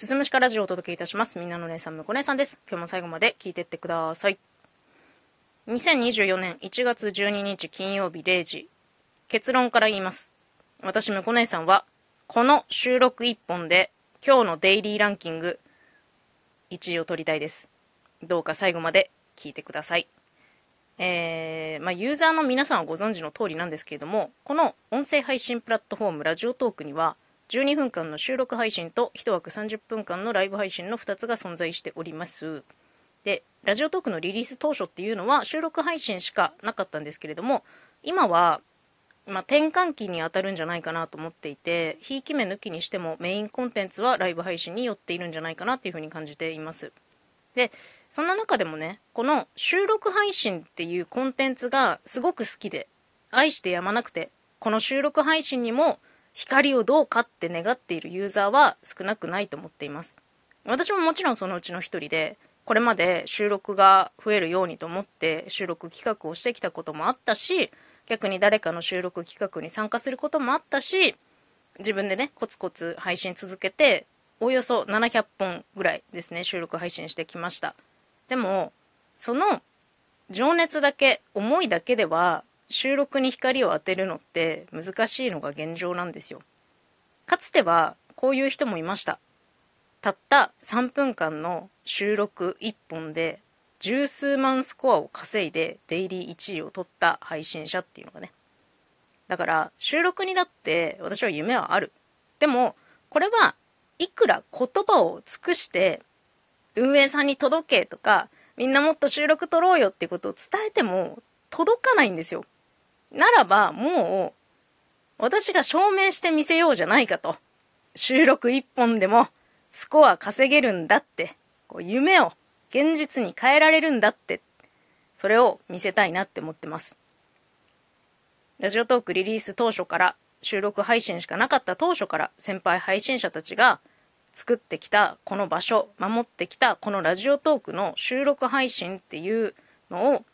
すすむしかラジオをお届けいたします。みんなの姉さん、むこ姉さんです。今日も最後まで聞いてってください。2024年1月12日金曜日0時。結論から言います。私、むこ姉さんは、この収録1本で、今日のデイリーランキング、1位を取りたいです。どうか最後まで聞いてください。えー、まあ、ユーザーの皆さんはご存知の通りなんですけれども、この音声配信プラットフォーム、ラジオトークには、12分間の収録配信と1枠30分間のライブ配信の2つが存在しております。で、ラジオトークのリリース当初っていうのは収録配信しかなかったんですけれども、今は、まあ、転換期に当たるんじゃないかなと思っていて、ひいき目抜きにしてもメインコンテンツはライブ配信に寄っているんじゃないかなっていうふうに感じています。で、そんな中でもね、この収録配信っていうコンテンツがすごく好きで、愛してやまなくて、この収録配信にも光をどうかって願っているユーザーは少なくないと思っています。私ももちろんそのうちの一人で、これまで収録が増えるようにと思って収録企画をしてきたこともあったし、逆に誰かの収録企画に参加することもあったし、自分でね、コツコツ配信続けて、おおよそ700本ぐらいですね、収録配信してきました。でも、その情熱だけ、思いだけでは収録に光を当てるのって難しいのが現状なんですよ。かつてはこういう人もいました。たった3分間の収録1本で十数万スコアを稼いでデイリー1位を取った配信者っていうのがね。だから収録にだって私は夢はある。でもこれはいくら言葉を尽くして運営さんに届けとかみんなもっと収録取ろうよっていうことを伝えても届かないんですよ。ならば、もう、私が証明してみせようじゃないかと。収録一本でも、スコア稼げるんだって、こう夢を現実に変えられるんだって、それを見せたいなって思ってます。ラジオトークリリース当初から、収録配信しかなかった当初から、先輩配信者たちが作ってきたこの場所、守ってきたこのラジオトークの収録配信っていうのを、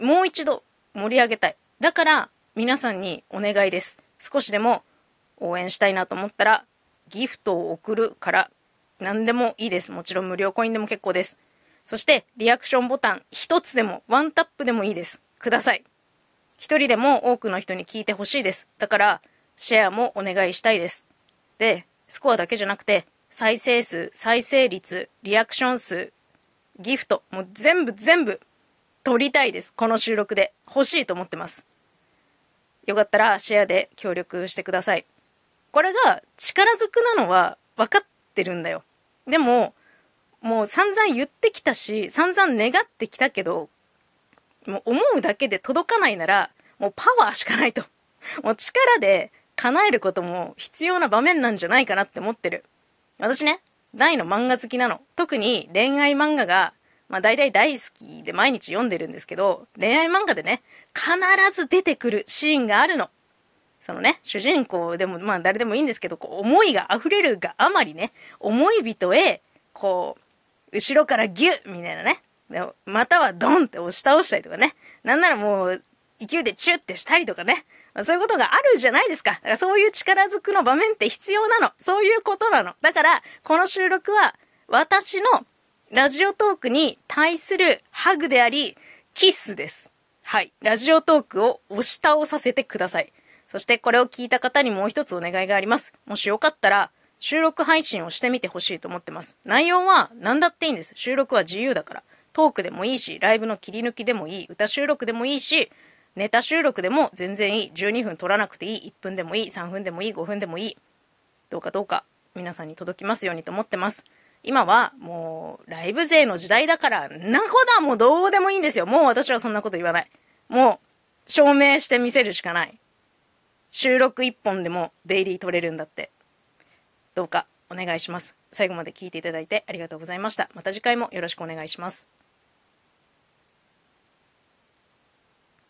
もう一度盛り上げたい。だから皆さんにお願いです。少しでも応援したいなと思ったらギフトを送るから何でもいいです。もちろん無料コインでも結構です。そしてリアクションボタン一つでもワンタップでもいいです。ください。一人でも多くの人に聞いてほしいです。だからシェアもお願いしたいです。で、スコアだけじゃなくて再生数、再生率、リアクション数、ギフト、もう全部全部取りたいです。この収録で。欲しいと思ってます。よかったらシェアで協力してください。これが力ずくなのは分かってるんだよ。でも、もう散々言ってきたし、散々願ってきたけど、もう思うだけで届かないなら、もうパワーしかないと。もう力で叶えることも必要な場面なんじゃないかなって思ってる。私ね、大の漫画好きなの。特に恋愛漫画がまあ大体大好きで毎日読んでるんですけど、恋愛漫画でね、必ず出てくるシーンがあるの。そのね、主人公でも、まあ誰でもいいんですけど、こう思いが溢れるがあまりね、思い人へ、こう、後ろからギュッみたいなね。またはドンって押し倒したりとかね。なんならもう、勢いでチュッてしたりとかね。そういうことがあるじゃないですか。だからそういう力ずくの場面って必要なの。そういうことなの。だから、この収録は、私のラジオトークに対するハグであり、キスです。はい。ラジオトークを押し倒させてください。そしてこれを聞いた方にもう一つお願いがあります。もしよかったら、収録配信をしてみてほしいと思ってます。内容は何だっていいんです。収録は自由だから。トークでもいいし、ライブの切り抜きでもいい、歌収録でもいいし、ネタ収録でも全然いい。12分取らなくていい。1分でもいい。3分でもいい。5分でもいい。どうかどうか皆さんに届きますようにと思ってます。今はもうライブ勢の時代だから、なこだもうどうでもいいんですよ。もう私はそんなこと言わない。もう証明してみせるしかない。収録一本でもデイリー取れるんだって。どうかお願いします。最後まで聞いていただいてありがとうございました。また次回もよろしくお願いします。